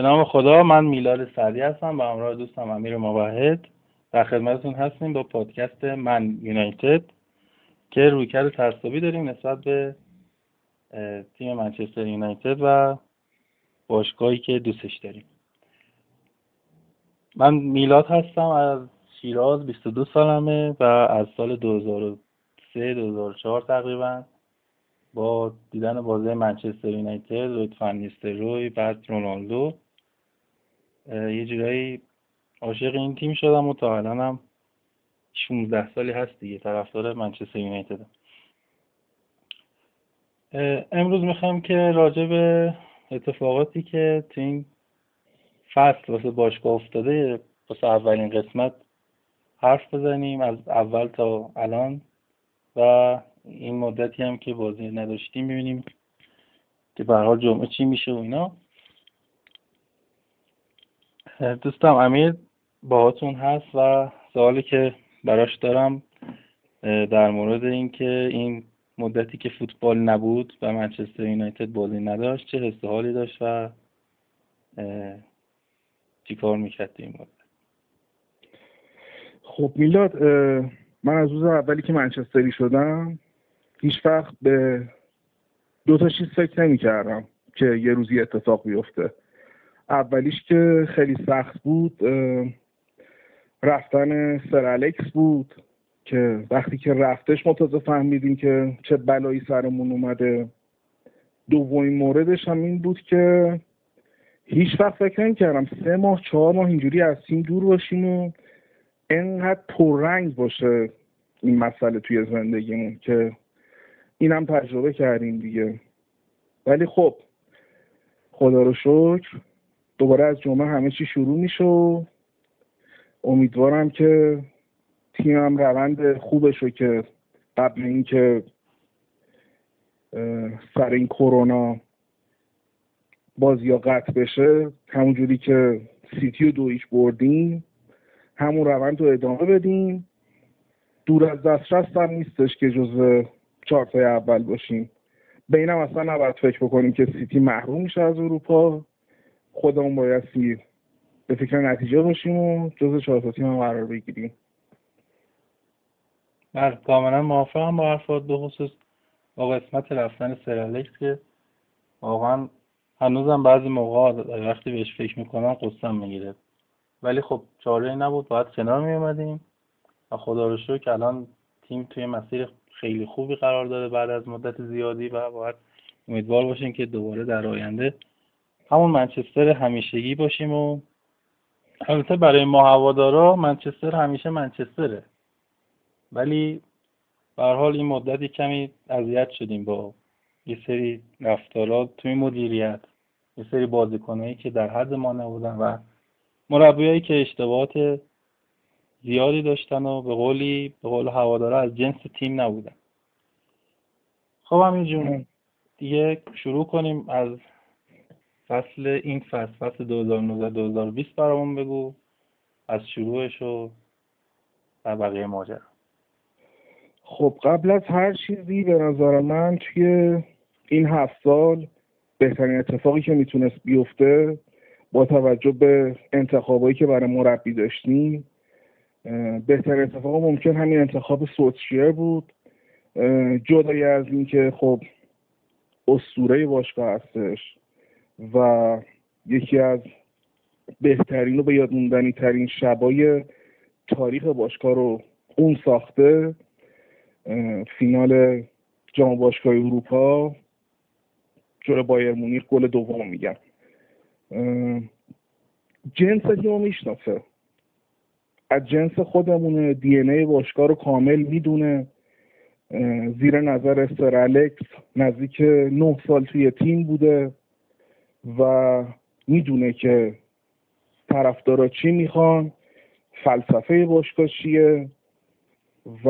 به نام خدا من میلاد سعدی هستم به همراه دوستم امیر موحد در خدمتتون هستیم با پادکست من یونایتد که رویکرد تعصبی داریم نسبت به تیم منچستر یونایتد و باشگاهی که دوستش داریم. من میلاد هستم از شیراز 22 سالمه و از سال 2003 2004 تقریبا با دیدن بازی منچستر یونایتد لطفا روی بعد رونالدو. یه جورایی عاشق این تیم شدم و تا الان هم 16 سالی هست دیگه طرفدار منچستر یونایتد. امروز می‌خوام که راجع به اتفاقاتی که تو این فصل واسه باشگاه افتاده واسه اولین قسمت حرف بزنیم از اول تا الان. و این مدتی هم که بازی نداشتیم ببینیم که به حال جمعه چی میشه و اینا. دوستم امیر باهاتون هست و سوالی که براش دارم در مورد اینکه این مدتی که فوتبال نبود و منچستر یونایتد بازی نداشت چه حس حالی داشت و چیکار می‌کرد این مدت؟ خب میلاد من از روز اولی که منچستری شدم هیچ وقت به دو تا چیز فکر نمی کردم که یه روزی اتفاق بیفته. اولیش که خیلی سخت بود رفتن سر الکس بود که وقتی که رفتش ما تازه فهمیدیم که چه بلایی سرمون اومده. دومین موردش هم این بود که هیچ وقت فکر نمی کردم سه ماه چهار ماه اینجوری از تیم دور باشیم و انقدر پررنگ باشه این مسئله توی زندگیمون که اینم تجربه کردیم دیگه. ولی خب خدا رو شکر دوباره از جمعه همه چی شروع میشه و امیدوارم که تیمم روند خوبش رو که قبل اینکه سر این کرونا بازی قطع بشه همونجوری که سیتی و دویش بردیم همون روند رو ادامه بدیم. دور از دسترس هم نیستش که جز چهارتای اول باشیم. به اینم اصلا نباید فکر بکنیم که سیتی محروم میشه از اروپا. خودمون بایستی به فکر نتیجه باشیم و جز چهار تیم هم قرار بگیریم. بله کاملا موافقم با حرفات به خصوص با قسمت رفتن سرالکس که واقعا هنوزم بعضی موقع وقتی بهش فکر می‌کنم قصم می‌گیره. ولی خب چاره نبود باید کنار میومدیم و خدا رو شکر که الان تیم توی مسیر خیلی خوبی قرار داره بعد از مدت زیادی و باید امیدوار باشیم که دوباره در آینده همون منچستر همیشگی باشیم و البته برای ما هوادارا منچستر همیشه منچستره. ولی به حال این مدتی کمی اذیت شدیم با یه سری رفتارات توی مدیریت یه سری بازیکنایی که در حد ما نبودن و مربیایی که اشتباهات زیادی داشتن و به قولی به قول هوادارا از جنس تیم نبودن. خب همین جون دیگه شروع کنیم از فصل این فصل فصل 2019 2020 برامون بگو از شروعش و بقیه ماجرا. خب قبل از هر چیزی به نظر من توی این هفت سال بهترین اتفاقی که می‌تونست بیفته با توجه به انتخابایی که برای مربی داشتیم بهترین اتفاق ممکن همین انتخاب سوتشیر بود. جدای از اینکه خب اسطوره باشگاه هستش. و یکی از بهترین و به یاد ترین شبای تاریخ باشگاه رو اون ساخته فینال جام باشگاه اروپا. جلو بایر مونیخ گل دوم میگم جنس تیم می‌شناسه. از جنس خودمونه دی ای باشگاه رو کامل می‌دونه. زیر نظر سر الکس نزدیک نه سال توی تیم بوده. و می‌دونه که طرفدارا چی می‌خوان فلسفه باشگاه چیه و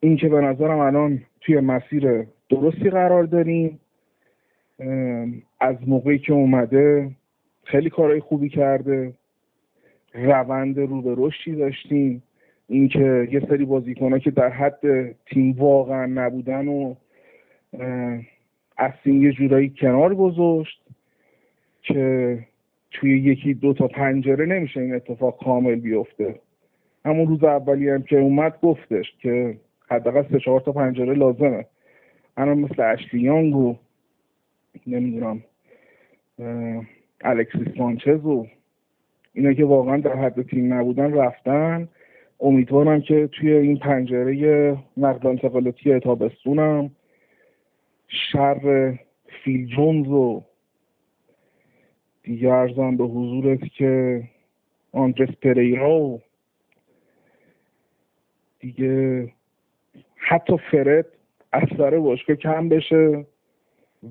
اینکه به نظرم الان توی مسیر درستی قرار داریم. از موقعی که اومده خیلی کارهای خوبی کرده روند رو به رشدی داشتیم. اینکه یه سری بازیکنها که در حد تیم واقعا نبودن و از یه جورایی کنار گذاشت. که توی یکی دو تا پنجره نمیشه این اتفاق کامل بیفته. همون روز اولی هم که اومد گفتش که حداقل سه چهار تا پنجره لازمه. انا مثل اشلیانگ و نمی‌دونم الکسیس سانچز و اینا که واقعا در حد تیم نبودن رفتن. امیدوارم که توی این پنجره نقل انتقالاتی تابستونم شر فیل جونز و دیگه ارزم به حضورت که آندرس پریرا و دیگه حتی فرد اثر باشگاه کم بشه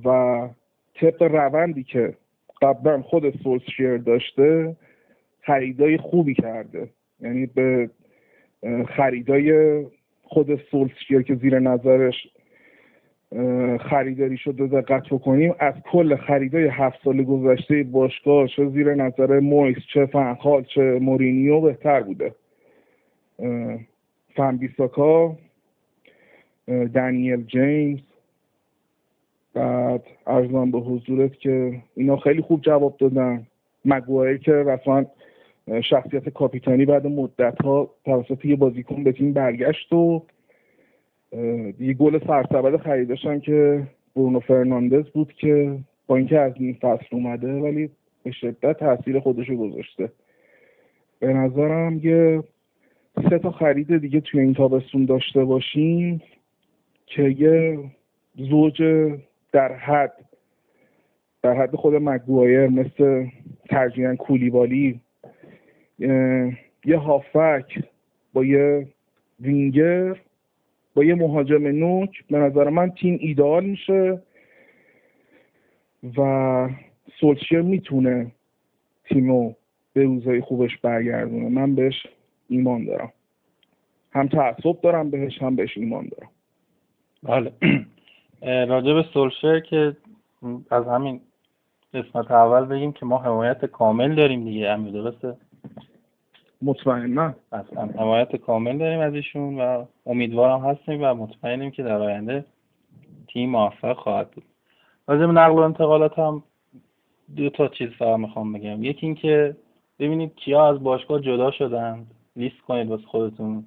و طبق روندی که قبلا خود سولسشیر داشته خریدای خوبی کرده. یعنی به خریدای خود سولسشیر که زیر نظرش خریداری شده دقت بکنیم. از کل خریدای هفت سال گذشته باشگاه چه زیر نظر مویس چه فنخال چه مورینیو بهتر بوده. فنبیساکا دنیل جیمز بعد ارزان به حضورت که اینا خیلی خوب جواب دادن. مگوایر که رسما شخصیت کاپیتانی بعد مدت ها توسط یه بازیکن به تیم برگشت و یه گل سرسبد خریدشن که برونو فرناندز بود که با اینکه از این فصل اومده ولی به شدت تاثیر خودشو گذاشته. به نظرم یه سه تا خرید دیگه توی این تابستون داشته باشیم که یه زوج در حد در حد خود مگوایر مثل ترجیحاً کولیبالی یه هافک با یه وینگر با یه مهاجم نوک به نظر من تیم ایدئال میشه و سولشیر می‌تونه تیمو به روزای خوبش برگردونه. من بهش ایمان دارم. هم تعصب دارم بهش هم بهش ایمان دارم. بله. راجع به که از همین قسمت اول بگیم که ما حمایت کامل داریم دیگه امیر درسته؟ مطمئنا اصلا حمایت کامل داریم از ایشون و امیدوارم هستیم و مطمئنیم که در آینده تیم موفق خواهد بود. به نقل و انتقالات هم دو تا چیز فقط می‌خوام بگم. یکی اینکه ببینید کیا از باشگاه جدا شدن لیست کنید واسه خودتون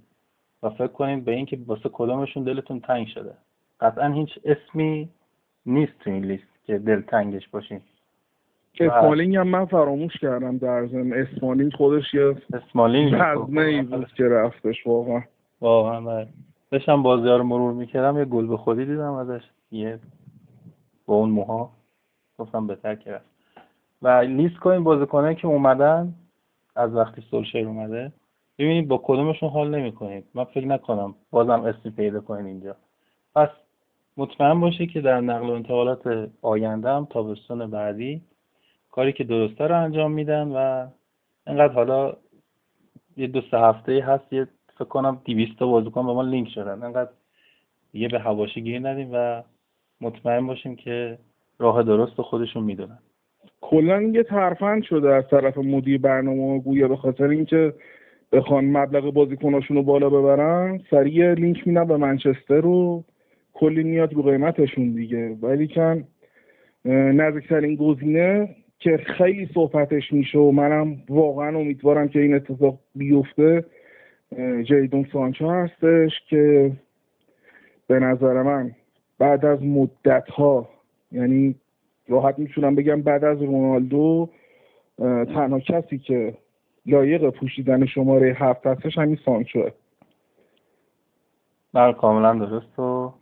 و فکر کنید به اینکه واسه کدومشون دلتون تنگ شده. قطعا هیچ اسمی نیست تو این لیست که دلتنگش باشین اسمالینگ هم من فراموش کردم در ضمن. اسمالینگ خودش یه اسمالینگ ای بود که رفتش واقعا. واقعا بله. داشتم بازی ها رو مرور می‌کردم یه گل به خودی دیدم ازش یه با اون موها. گفتم بهتر که رفت. و لیست کنید بازیکنایی که اومدن از وقتی سولشر اومده ببینید با کدومشون حال نمی‌کنید. من فکر نکنم بازم اسمی پیدا کنید اینجا. پس مطمئن باشه که در نقل و انتقالات آینده هم تابستون بعدی کاری که درسته رو انجام میدن و اینقدر حالا یه دو سه هفته هست یه فکر کنم 200 تا بازیکن به ما لینک شدن. اینقدر یه به حواشی گیر ندیم و مطمئن باشیم که راه درست خودشون می‌دونن. کلا یه ترفند شده از طرف مدیر برنامه گویا به خاطر اینکه بخوان مبلغ بازیکناشون رو بالا ببرن سریع لینک میدن به منچستر رو کلی میاد رو قیمتشون دیگه. ولی کن نزدیکترین گزینه که خیلی صحبتش میشه و منم واقعا امیدوارم که این اتفاق بیفته. جیدون سانچو هستش که به نظر من بعد از مدت ها یعنی راحت می‌تونم بگم بعد از رونالدو تنها کسی که لایق پوشیدن شماره هفت هستش همین سانچوه. بله کاملا درست و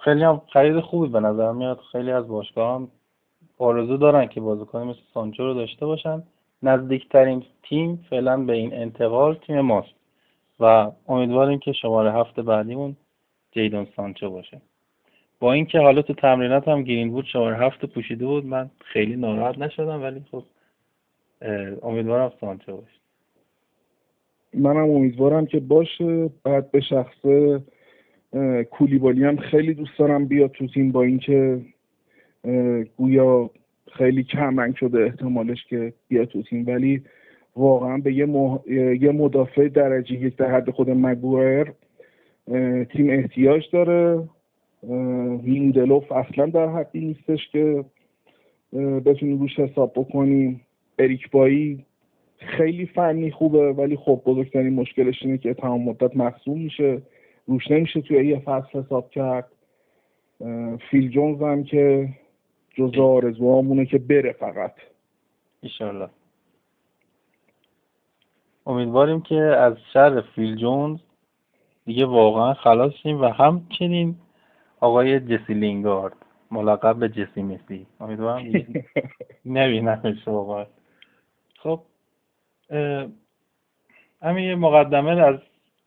خیلی هم خرید خوبی به نظر میاد. خیلی از باشگاه هم آرزو دارن که بازیکن مثل سانچو رو داشته باشن. نزدیکترین تیم فعلا به این انتقال تیم ماست. و امیدواریم که شماره هفته بعدیمون جیدون سانچو باشه. با اینکه حالا تو تمرینات هم گرین بود شماره هفت پوشیده بود من خیلی ناراحت نشدم ولی خب امیدوارم سانچو باشه. منم امیدوارم که باشه. بعد به شخص کولیبالی هم خیلی دوست دارم بیاد تو تیم با اینکه گویا خیلی کم رنگ شده احتمالش که بیاد تو تیم ولی واقعا به یه, یه مدافع درجه یک در حد خود مگویر تیم احتیاج داره. لیندلوف اصلا در حدی نیستش که بتونیم روش حساب بکنیم اریک بایی خیلی فنی خوبه ولی خب بزرگترین مشکلش اینه که تمام مدت مصوم میشه. روش نمیشه توی یه فصل حساب کرد. فیل جونز هم که جزء آرزوهامونه که بره فقط. ایشالله. امیدواریم که از شر فیل جونز دیگه واقعا خلاص شیم و همچنین آقای جسی لینگارد ملقب به جسی مسی. امیدوارم نبینمش واقعا خب همین یه مقدمه از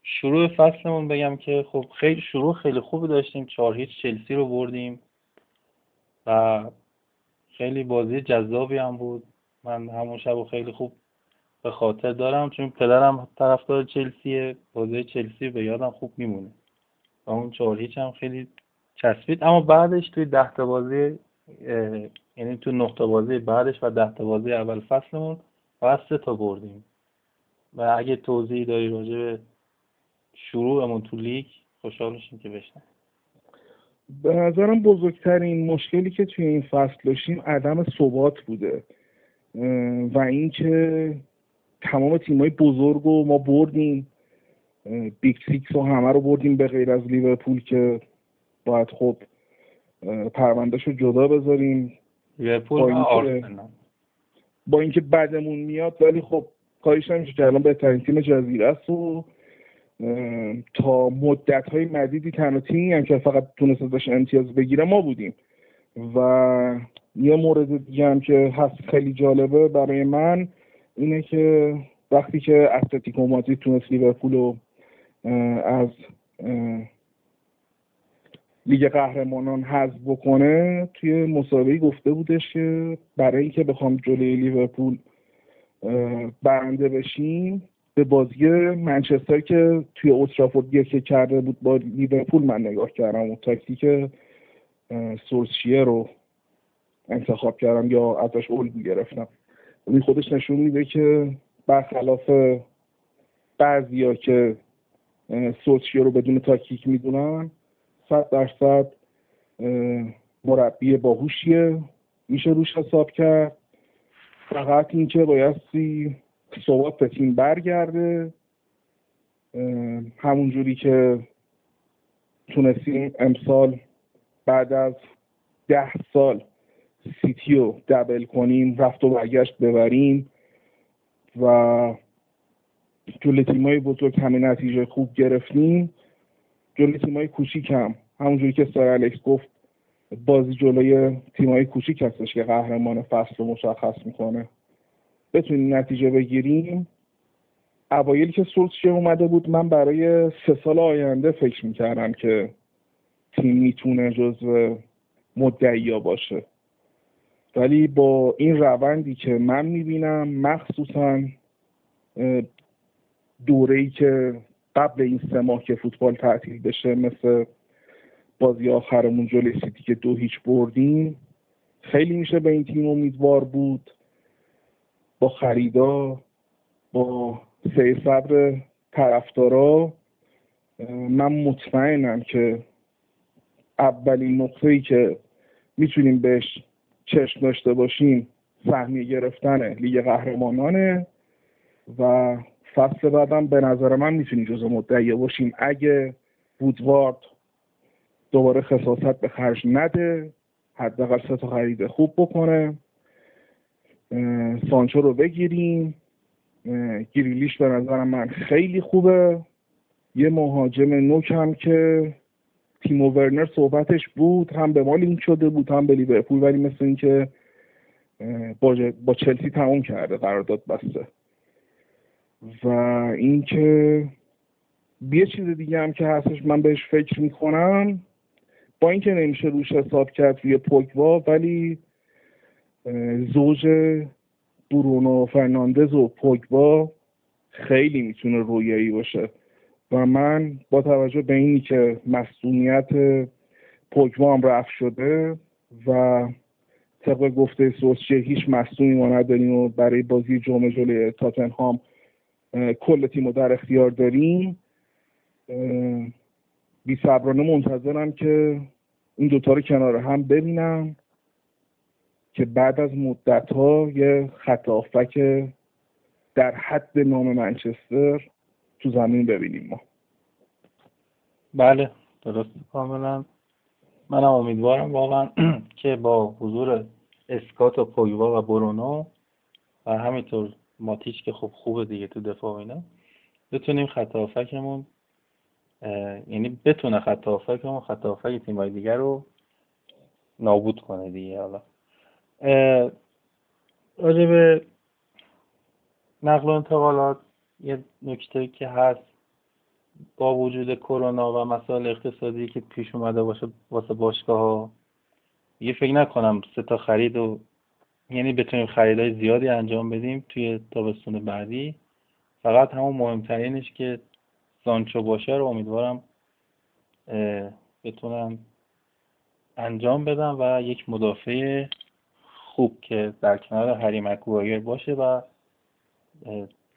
شروع فصلمون بگم که خب خیلی شروع خیلی خوبی داشتیم. چهار هیچ چلسی رو بردیم. خیلی بازی جذابی هم بود. من همون شب خیلی خوب به خاطر دارم چون پدرم طرفدار چلسیه بازی چلسی به یادم خوب میمونه. و اون چهار هیچ هم خیلی چسبید. اما بعدش توی ده تا بازی یعنی تو نقطه بازی بعدش و ده تا بازی اول فصلمون فقط سه تا بردیم. و اگه توضیحی داری راجع به شروعمون تو لیگ خوشحال میشیم که بشنم به نظرم بزرگترین مشکلی که توی این فصل داشتیم عدم ثبات بوده. و اینکه تمام تیمای بزرگ رو ما بردیم. Big Six رو همه رو بردیم به غیر از لیورپول که باید خب پروندهش رو جدا بذاریم. لیورپول با با اینکه بدمون میاد ولی خب کاریش نمیشه که الان بهترین تیم جزیره است و تا مدت های مدیدی تنها تیمی هم که فقط تونست ازش امتیاز بگیره ما بودیم. و یه مورد دیگه هم که هست خیلی جالبه برای من اینه که وقتی که اتلتیکو مادرید تونست لیورپول رو از لیگ قهرمانان حذف بکنه توی مسابقه گفته بودش که برای اینکه بخوام جلوی لیورپول برنده بشیم به بازی منچستر که توی اوترافورد یکی کرده بود با لیورپول من نگاه کردم و تاکتیک سورسشیه رو انتخاب کردم یا ازش الگو گرفتم این خودش نشون میده که برخلاف بعضیا که سورسشیه رو بدون تاکتیک می‌دونن صد درصد مربی باهوشیه میشه روش حساب کرد. فقط اینکه بایستی ثبات به تیم برگرده. همون جوری که تونستیم امسال بعد از ده سال سیتی رو دبل کنیم رفت و برگشت ببریم و جلوی تیمای بزرگ همه نتیجه خوب گرفتیم. جلوی تیمای کوچیک هم. همونجوری که سر الکس گفت بازی جلوی تیمای کوچیک هستش که قهرمان فصل رو مشخص می‌کنه. بتونیم نتیجه بگیریم. اوایل که سولسچه اومده بود من برای سه سال آینده فکر می‌کردم که تیم می‌تونه جزو مدعیا باشه. ولی با این روندی که من می‌بینم مخصوصا دوره ای که قبل این سه ماه که فوتبال تعطیل بشه مثل بازی آخرمون جلوی سیتی که دو هیچ بردیم خیلی میشه به این تیم امیدوار بود. با خریدا با سه صبر طرفدارا. من مطمئنم که اولین نقطه ای که می‌تونیم بهش چشم داشته باشیم سهمیه گرفتن لیگ قهرمانانه و فصل بعدم به نظر من می‌تونیم جزو مدعیه باشیم. اگه وودوارد دوباره خصاصت به خرج نده حداقل سه تا خرید خوب بکنه. سانچو رو بگیریم. گریلیش به نظر من خیلی خوبه. یه مهاجم نوک هم که تیمو ورنر صحبتش بود هم به ما لینک شده بود هم به لیورپول ولی مثل اینکه با, با چلسی تموم کرده قرارداد بسته. و اینکه یه چیز دیگه هم که هستش من بهش فکر می‌کنم با اینکه نمیشه روش حساب کرد روی پوگبا ولی زوج برونو فرناندز و پوگبا خیلی می‌تونه رویایی باشه. و من با توجه به اینی که مسئولیت پوگبا هم رفت شده و طبق گفته سوسچه هیچ مصومی ما نداریم و برای بازی جمعه جلوی تاتنهام کل تیم رو در اختیار داریم بی صبرانه منتظرم که این دوتا رو کنار هم ببینم. که بعد از مدت ها یه خط در حد نام منچستر تو زمین ببینیم ما. بله درست. کاملا. منم امیدوارم واقعا که با حضور اسکات و پویوا و برونو و همینطور ماتیچ که خب خوبه دیگه تو دفاع اینا بتونیم خط یعنی بتونه خط هافکمون خط تیمای دیگر رو نابود کنه دیگه حالا. راجع نقل و انتقالات یه نکته که هست با وجود کرونا و مسائل اقتصادی که پیش اومده باشه واسه باشگاه ها یه فکر نکنم سه تا خرید و یعنی بتونیم خریدهای زیادی انجام بدیم توی تابستون بعدی. فقط همون مهمترینش که سانچو باشه رو امیدوارم بتونم انجام بدم و یک مدافع خوب که در کنار هری مکوایر باشه و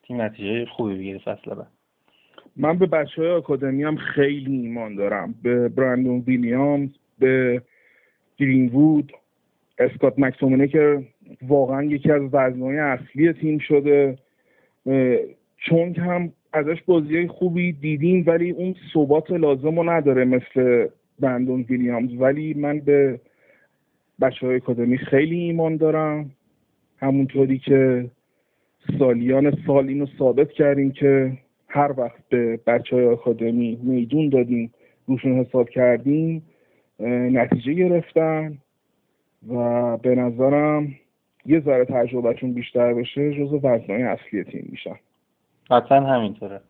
تیم نتیجه خوبی بگیره فصل بعد. من به بچه های آکادمی هم خیلی ایمان دارم. به براندون ویلیامز به گرینوود اسکات مکسومنه که واقعا یکی از وزنهای اصلی تیم شده. چون هم ازش بازی خوبی دیدیم ولی اون ثبات لازم رو نداره مثل بندون ویلیامز. ولی من به بچه های اکادمی خیلی ایمان دارم همونطوری که سالیان سال اینو ثابت کردیم که هر وقت به بچه های آکادمی میدون دادیم روشون حساب کردیم نتیجه گرفتن و به نظرم یه ذره تجربهشون بیشتر بشه جز وزنهای اصلی تیم میشن. قطعا همینطوره.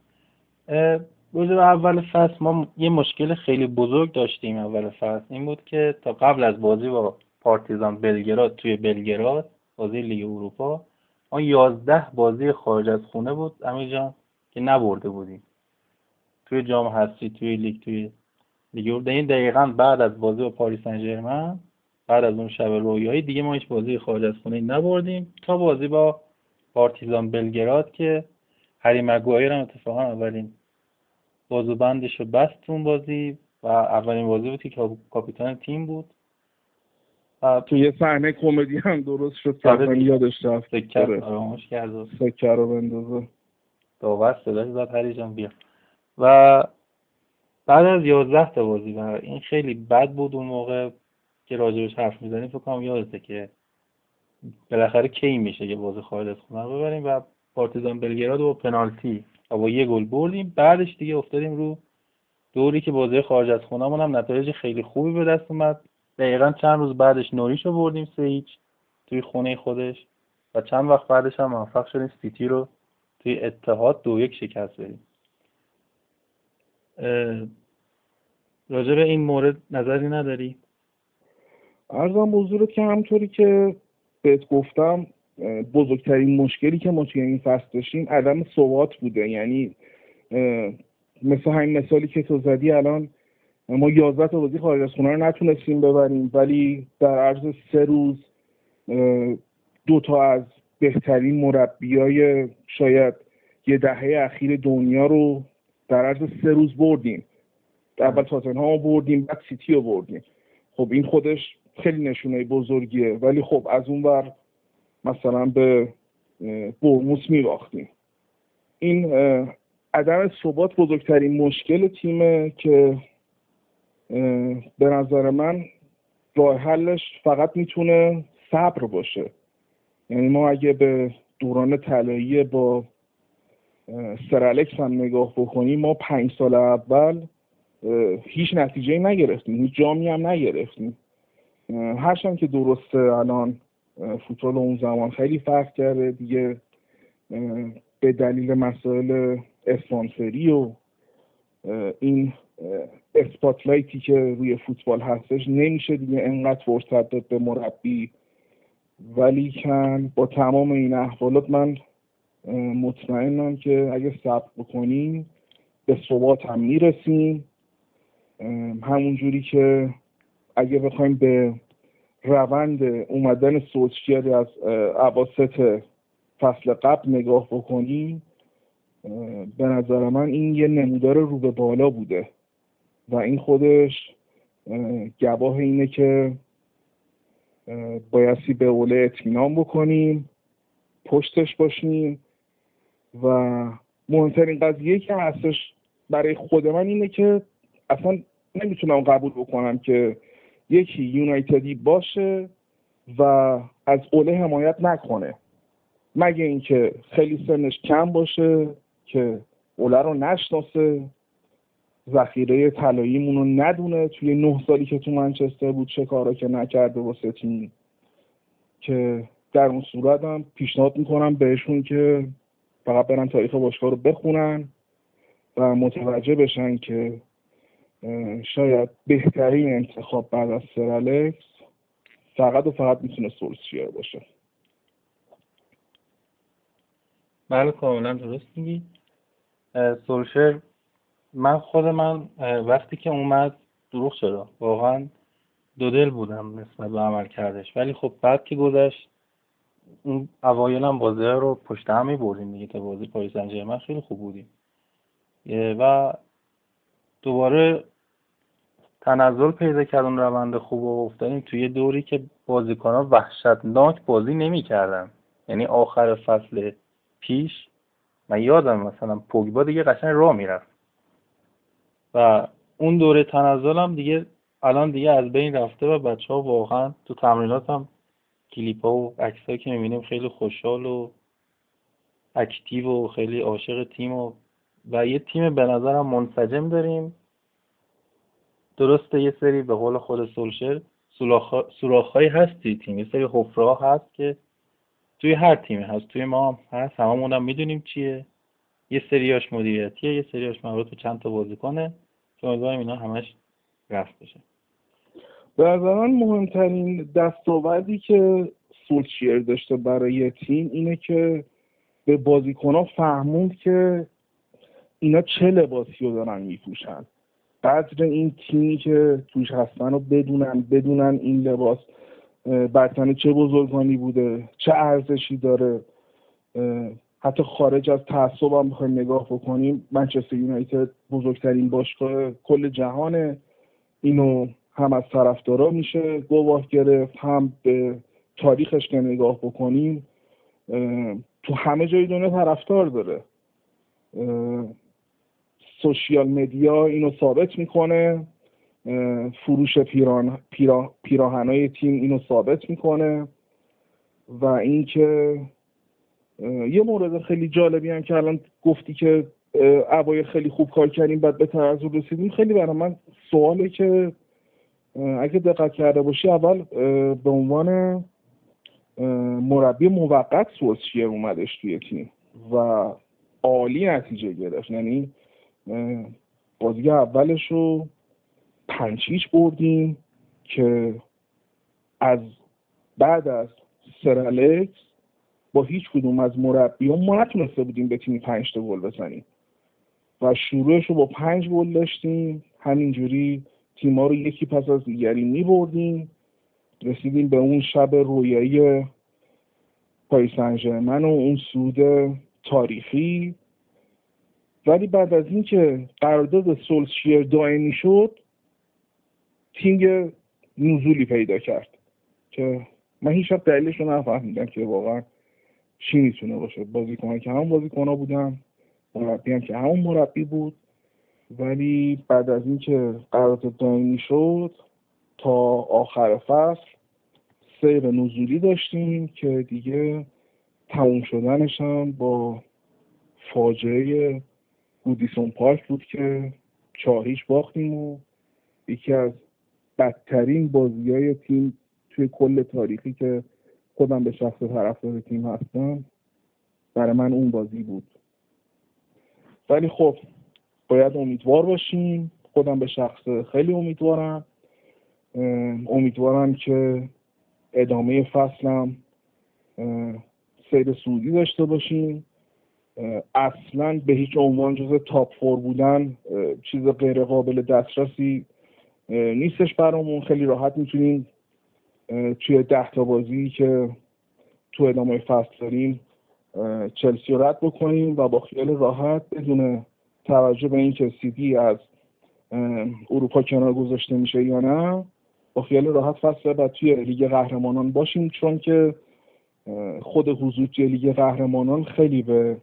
روز اول فصل ما یه مشکل خیلی بزرگ داشتیم اول فصل. این بود که تا قبل از بازی با پارتیزان بلگراد توی بلگراد بازی لیگ اروپا. ما یازده بازی خارج از خونه بود امیر جان که نبرده بودیم. توی جام هستی توی لیگ توی لیگ اروپا. این دقیقا بعد از بازی با پاریس سن بعد از اون شب رویایی دیگه ما هیچ بازی خارج از خونه نبردیم. تا بازی با پارتیزان بلگراد که هری مگوایر هم اتفاقا اولین بازوبندش رو بست اون بازی و اولین بازی بود که کاپیتان تیم بود. تو یه صحنه کمدی هم درست شد که آره یادش رفت. سکه آره. فراموش کرد. سکه رو بندازه. داور صداش زد هری جان بیا. و بعد از یازده تا بازی و این خیلی بد بود اون موقع که راجبش حرف می‌زنیم فکر کنم یادته که بالاخره کی میشه که بازی خارج از خونه ببریم و پارتیزان بلگراد و پنالتی و با یه گل بردیم. بعدش دیگه افتادیم رو دوری که بازی خارج از خونهمون هم نتایج خیلی خوبی به دست اومد. دقیقا چند روز بعدش نوریش رو بردیم سه هیچ توی خونه خودش و چند وقت بعدش هم موفق شدیم سیتی رو توی اتحاد دو یک شکست بدیم راجع به این مورد نظری نداری؟ ارزم بزرگت که همطوری که بهت گفتم بزرگترین مشکلی که ما توی این فصل داشتیم عدم ثبات بوده یعنی مثل همین مثالی که تو زدی الان ما یازده تا بازی خارج از خونه رو نتونستیم ببریم ولی در عرض سه روز دو تا از بهترین مربیای شاید یه دهه اخیر دنیا رو در عرض سه روز بردیم. اول تاتنهام بردیم بعد سیتی رو بردیم. خب این خودش خیلی نشونه بزرگیه ولی خب از اون بر مثلا به برموس میباختیم. این عدم ثبات بزرگترین مشکل تیمه که به نظر من راه حلش فقط می‌تونه صبر باشه. یعنی ما اگه به دوران طلایی با سرالکس هم نگاه بکنیم ما پنج سال اول هیچ نتیجه نگرفتیم هیچ جامی هم نگرفتیم. هرچند که درسته الان فوتبال اون زمان خیلی فرق کرده دیگه به دلیل مسائل اسپانسری و این اسپاتلایتی که روی فوتبال هستش نمیشه دیگه انقدر فرصت داد به مربی. ولی کن با تمام این احوالات من مطمئنم که اگه صبر بکنیم به ثبات هم می‌رسیم. همون جوری که اگه بخوایم به روند اومدن سوچگر از عواسط فصل قبل نگاه بکنیم به نظر من این یه نمودار رو به بالا بوده. و این خودش گواه اینه که بایستی به اوله اطمینان بکنیم پشتش باشیم و مهمترین قضیه که هستش برای خود من اینه که اصلا نمی‌تونم قبول بکنم که یکی یونایتدی باشه و از اوله حمایت نکنه. مگه اینکه خیلی سنش کم باشه که اوله رو نشناسه ذخیره طلاییمون رو ندونه توی نه سالی که تو منچستر بود چه کارا که نکرده واسه تیم. که در اون صورت هم پیشنهاد می‌کنم بهشون که فقط برن تاریخ باشگاه رو بخونن و متوجه بشن که شاید بهترین انتخاب بعد از سر الکس فقط و فقط می‌تونه سولشیر باشه. بله کاملا درست میگی. سولشر من خود من وقتی که اومد دروغ چرا واقعا دو دل بودم نسبت به عمل کردش. ولی خب بعد که گذشت اون اوایل هم بازی رو پشت هم میبردیم دیگه. تا بازی پاریس سن خیلی خوب بودیم. و دوباره تنزل پیدا کرد اون روند خوب و افتادیم توی دوری که بازیکنان وحشتناک بازی نمی‌کردن. یعنی آخر فصل پیش من یادم مثلا پوگبا دیگه قشنگ راه می‌رفت. و اون دوره تنزل هم دیگه الان دیگه از بین رفته و بچه ها واقعا تو تمرینات هم کلیپ ها و عکس که می‌بینیم خیلی خوشحال و اکتیو و خیلی عاشق تیم و و یه تیم به نظرم منسجم داریم. درسته یه سری به قول خود سولشر سوراخ هایی هست توی تیم. یه سری حفره هست که توی هر تیمی هست. توی ما هم هست. هممون هم می‌دونیم چیه. یه سریاش مدیریتیه یه سریاش مربوط به چند تا بازیکنه. که اینا همش رفت بشه. به نظر مهمترین دستاوردی که سولشیر داشته برای تیم اینه که به بازیکنها فهموند که اینا چه لباسی رو دارن میپوشن. قدر این تیمی که توش هستن رو بدونن بدونن این لباس برتن چه بزرگانی بوده چه ارزشی داره حتی خارج از تعصب هم بخوایم نگاه بکنیم منچستر یونایتد بزرگترین باشگاه کل جهانه. اینو هم از طرفدارا میشه گواه گرفت هم به تاریخش که نگاه بکنیم تو همه جای دنیا طرفدار داره. سوشیال مدیا اینو ثابت می‌کنه فروش پیران پیرا، پیراهنای تیم اینو ثابت می‌کنه و اینکه یه مورد خیلی جالبی هم که الان گفتی که اوایل خیلی خوب کار کردیم بعد به ترازو رسیدیم. خیلی برای من سواله که اگه دقت کرده باشی اول به عنوان مربی موقت سولشیر اومدش توی تیم و عالی نتیجه گرفت؟ یعنی بازی اولش رو پنچیش بردیم که از بعد از سرالکس با هیچ کدوم از مربیان ما نتونسته بودیم به تیمی پنج تا گل بزنیم. و شروعش رو با پنج گل داشتیم. همینجوری تیما رو یکی پس از دیگری می بردیم رسیدیم به اون شب رویایی پاریس من و اون سود تاریخی. ولی بعد از اینکه قرارداد سولشیر دائمی شد تیم نزولی پیدا کرد که من هیچ دلیلش رو نفهمیدم که واقعا چی می‌تونه باشه؟ بازیکن که همون بازیکن ها بودن مربی هم که همون مربی بود. ولی بعد از اینکه قرارداد دائمی شد تا آخر فصل سیر نزولی داشتیم که دیگه تموم شدنش هم با فاجعه گودیسون پارک بود که چاهیش باختیم و یکی از بدترین بازی های تیم توی کل تاریخی که خودم به شخص طرفدار تیم هستم. برای من اون بازی بود. ولی خب باید امیدوار باشیم. خودم به شخص خیلی امیدوارم. امیدوارم که ادامه فصلم سیر سعودی داشته باشیم. اصلا به هیچ عنوان جز تاپ فور بودن چیز غیر قابل دسترسی نیستش برامون. خیلی راحت می‌تونیم توی ده تا بازی که تو ادامه فصل داریم چلسی رو رد بکنیم و با خیال راحت بدون توجه به اینکه سیتی از اروپا کنار گذاشته میشه یا نه با خیال راحت فصل بعد توی لیگ قهرمانان باشیم چون که خود حضور توی لیگ قهرمانان خیلی به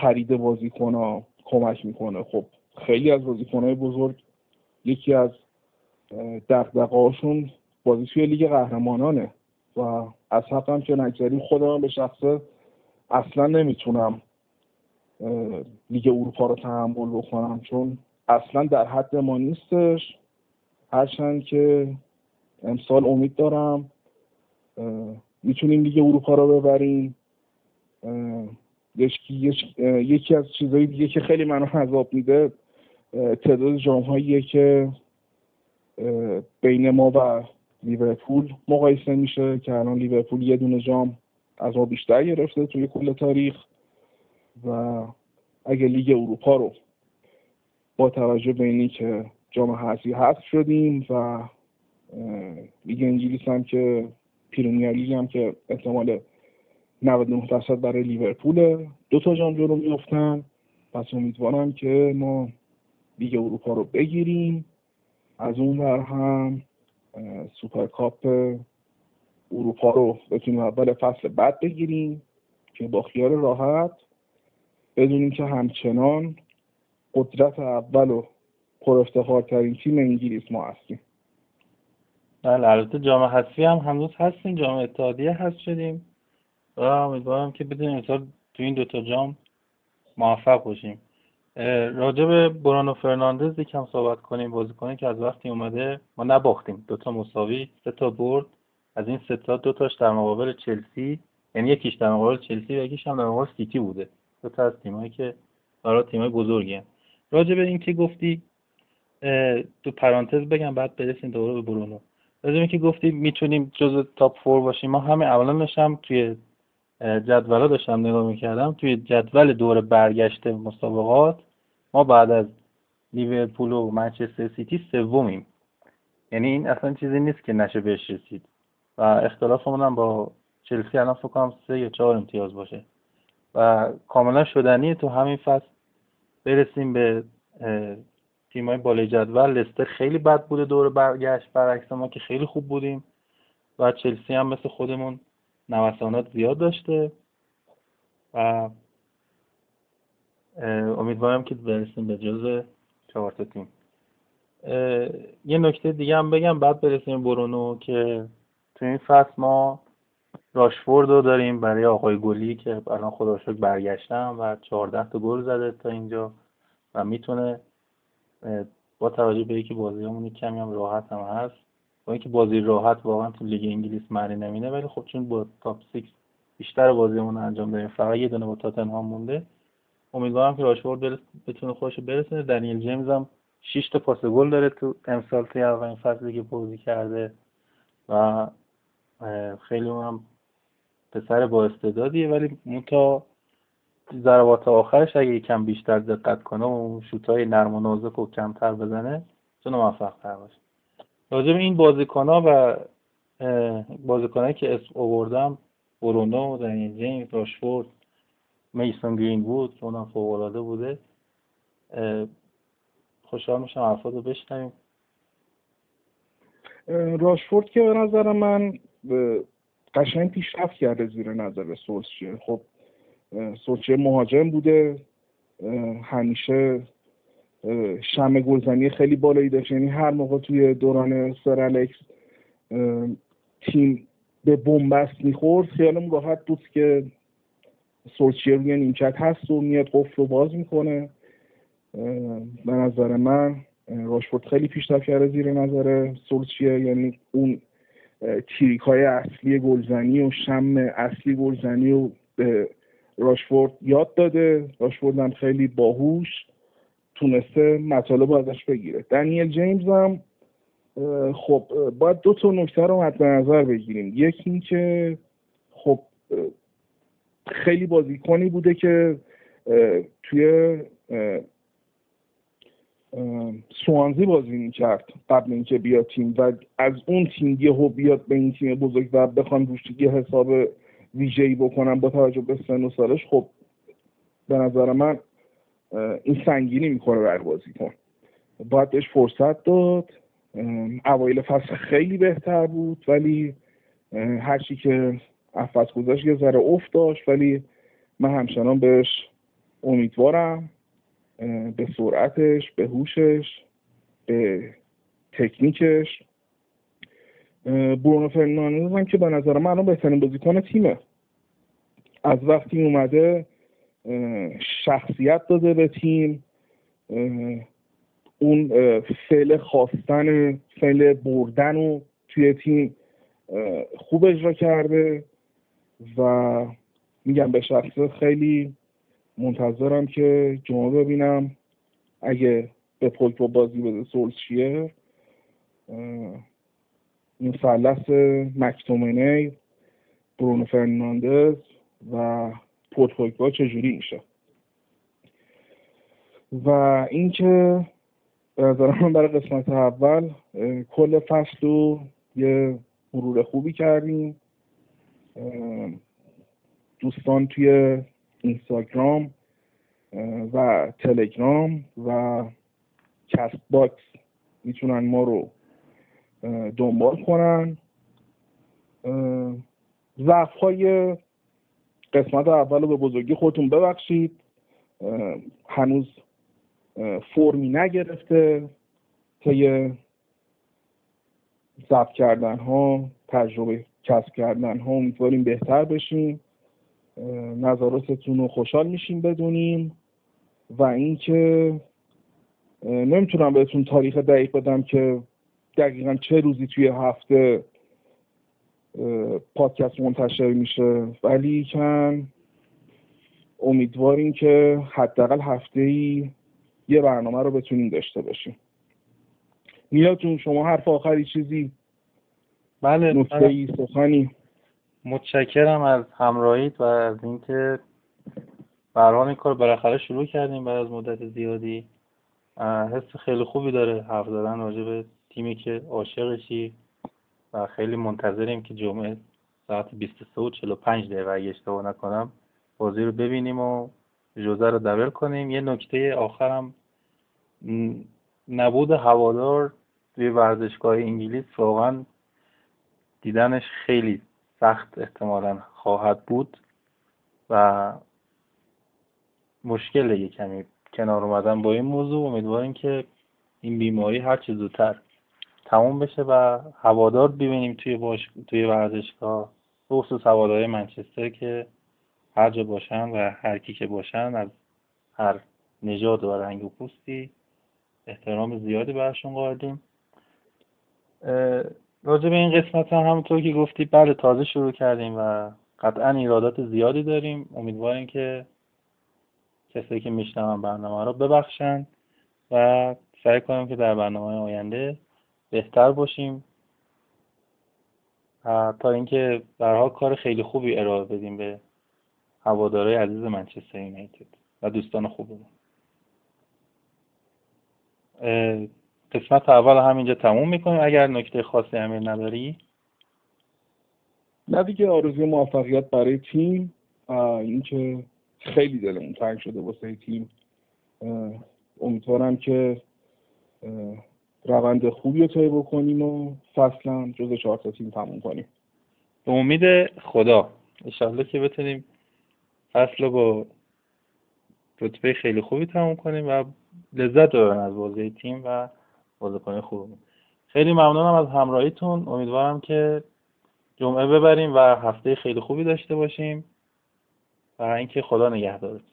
خرید بازیکن کمک می‌کنه. خب خیلی از بازیکنهای بزرگ یکی از دقدقه بازی توی لیگ قهرمانانه و از حقم که نگذاریم خودم به شخصه اصلا نمی‌تونم لیگ اروپا رو تحمل بکنم چون اصلا در حد ما نیستش. هرچند که امسال امید دارم می‌تونیم لیگ اروپا رو ببریم. یکی از چیزهای دیگه که خیلی منو عذاب میده تعداد جام که بین ما و لیورپول مقایسه میشه که الان لیورپول یه دونه جام از ما بیشتر گرفته توی کل تاریخ و اگه لیگ اروپا رو با توجه به اینی که جام حذفی حذف شدیم و لیگ انگلیس هم که Premier League هم که احتمال 99 درصد برای لیورپول دو تا جام جلو میفتن پس امیدوارم که ما لیگ اروپا رو بگیریم. از اون ور هم سوپرکاپ اروپا رو بتونیم اول فصل بعد بگیریم که با خیال راحت بدونیم که همچنان قدرت اول و پر ترین تیم انگلیس ما هستیم. بله البته جام حذفی هم هنوز هستیم جام اتحادیه هست شدیم و امیدوارم که بدونیم امسال تو این دوتا جام موفق باشیم. راجع به برانو فرناندز یکم صحبت کنیم بازیکنی که از وقتی اومده ما نباختیم. دوتا مساوی سه تا برد. از این سه تا دو تاش در مقابل چلسی یعنی یکیش در مقابل چلسی و یکیش هم در مقابل سیتی بوده. دو تا از تیمایی که برای تیمای بزرگی هم. راجع به اینکه گفتی تو پرانتز بگم بعد برسیم دوباره به برونو. راجع به اینکه گفتی می‌تونیم جز تاپ فور باشیم. ما همه اولا هم توی جدولا داشتم نگاه می‌کردم توی جدول دور برگشت مسابقات ما بعد از لیورپول و منچستر سیتی سومیم. یعنی این اصلا چیزی نیست که نشه بهش رسید. و اختلافمون هم با چلسی الان فکر کنم سه یا چهار امتیاز باشه. و کاملا شدنی تو همین فصل برسیم به تیمای بالای جدول. لستر خیلی بد بوده دور برگشت برعکس ما که خیلی خوب بودیم. و چلسی هم مثل خودمون نوسانات زیاد داشته و امیدوارم که برسیم به جز چهار تیم. یه نکته دیگه هم بگم بعد برسیم برونو که تو این فصل ما راشفورد رو داریم برای آقای گلی که الان خدا شکر برگشتم و 14 تا گل زده تا اینجا و می‌تونه با توجه به اینکه بازیامون کمی هم راحت هم هست با اینکه بازی راحت واقعا تو لیگ انگلیس معنی نمینه ولی خب چون با تاپ 6 بیشتر بازیمون انجام دادیم فقط یه دونه با تاتنهام مونده. امیدوارم که راشفورد بتونه خودش برسونه دنیل جیمز هم 6 تا پاس گل داره تو امسال توی اولین فصلی که بازی کرده و خیلی هم پسر با استعدادیه ولی تا ضربات آخرش اگه یکم بیشتر دقت کنه و شوتای نرم و نازک و کمتر بزنه چون موفق تر باشه. راجع این بازیکن ها و بازیکن که اسم آوردم برونو دنیل جیمز راشفورد میسون گرین بود که اونم فوق العاده بوده خوشحال میشم حرفات رو بشنویم راشفورد که به نظر من قشنگ پیشرفت کرده زیر نظر سولشیر خب سولشیر مهاجم بوده. همیشه شم گلزنی خیلی بالایی داشت. یعنی هر موقع توی دوران سر الکس تیم به بنبست می‌خورد خیالم راحت بود که سولشیر روی نیمکت هست و میاد قفل رو باز می‌کنه. به نظر من راشفورد خیلی پیشرفت کرده زیر نظر سولشیر یعنی اون تیریک های اصلی گلزنی و شم اصلی گلزنی و به راشفورد یاد داده. راشفورد هم خیلی باهوش. تونسته مطالب ازش بگیره. دنیل جیمز هم خب باید دو تا نکته رو مد نظر بگیریم. یکی این که خب خیلی بازیکنی بوده که توی سوانزی بازی می‌کرد قبل اینکه بیاد تیم و از اون تیم یهو بیاد به این تیم بزرگ و بخوان روش یه حساب ویژه‌ای بکنم با توجه به سن و سالش. خب به نظر من این سنگینی می‌کنه بر بازیکن. باید بهش فرصت داد. اوایل فصل خیلی بهتر بود ولی هرچی که افت گذاشت یه ذره افت داشت ولی من همچنان بهش امیدوارم. به سرعتش به هوشش به تکنیکش. برونو فرناندز هم که به نظر من بهترین بازیکن تیمه. از وقتی اومده شخصیت داده به تیم. اون فعل خواستن فعل بردن رو توی تیم خوب اجرا کرده و میگم به شخص خیلی منتظرم که جمعه ببینم اگه به با بازی بده سولشیر مثلث مکتومنی برونو فرناندز و پول چجوری میشه. و اینکه به برای قسمت اول کل فصل رو یه مرور خوبی کردیم. دوستان توی اینستاگرام و تلگرام و Castbox می‌تونن ما رو دنبال کنن. ضعف های قسمت اول رو به بزرگی خودتون ببخشید. هنوز فرمی نگرفته طی ضبط کردن ها تجربه کسب کردن ها. امیدواریم بهتر بشیم. نظراتتون رو خوشحال میشیم بدونیم. و اینکه نمی‌تونم بهتون تاریخ دقیق بدم که دقیقا چه روزی توی هفته پادکست منتشر میشه. ولی کن امیدواریم که حداقل هفته ای یه برنامه رو بتونیم داشته باشیم. میلا جون شما حرف آخری چیزی؟ بله نکته ای سخنی؟ متشکرم از همراهیت و از اینکه برحال این کار بالاخره شروع کردیم بعد از مدت زیادی. حس خیلی خوبی داره حرف زدن راجع به تیمی که عاشقشی. و خیلی منتظریم که جمعه ساعت 23 و 45 دقیقه اگه اشتباه نکنم بازی رو ببینیم و جوزه رو دبل کنیم. یه نکته آخرم نبود هوادار توی ورزشگاه انگلیس واقعا دیدنش خیلی سخت احتمالا خواهد بود و مشکل یه کمی کنار اومدن با این موضوع. امیدواریم که این بیماری هر چه زودتر تموم بشه و هوادار ببینیم توی باش... توی ورزشگاه خصوص هوادارهای منچستر که هر جا باشن و هر کی که باشن از هر نژاد و رنگ و پوستی احترام زیادی برشون قائلیم. راجع به این قسمت هم همونطور که گفتی بله تازه شروع کردیم و قطعا ایرادات زیادی داریم. امیدواریم که کسایی که میشنون برنامه رو ببخشن و سعی کنیم که در برنامه آینده بهتر باشیم. تا اینکه برها کار خیلی خوبی ارائه بدیم به هوادارهای عزیز منچستر یونایتد و دوستان خوبمون. قسمت اول همینجا تموم می‌کنیم. اگر نکته خاصی امیر نداری؟ نه دیگه آرزوی موفقیت برای تیم. اینکه خیلی دلمون تنگ شده واسه تیم. امیدوارم که روند خوبی رو طی بکنیم و فصلا جز چهار تا تیم تموم کنیم. به امید خدا. انشاءالله که بتونیم فصل با رتبه خیلی خوبی تموم کنیم و لذت ببرن از بازی تیم و بازیکن خوب خیلی ممنونم از همراهیتون. امیدوارم که جمعه ببریم و هفته خیلی خوبی داشته باشیم و اینکه خدا نگهدارتون.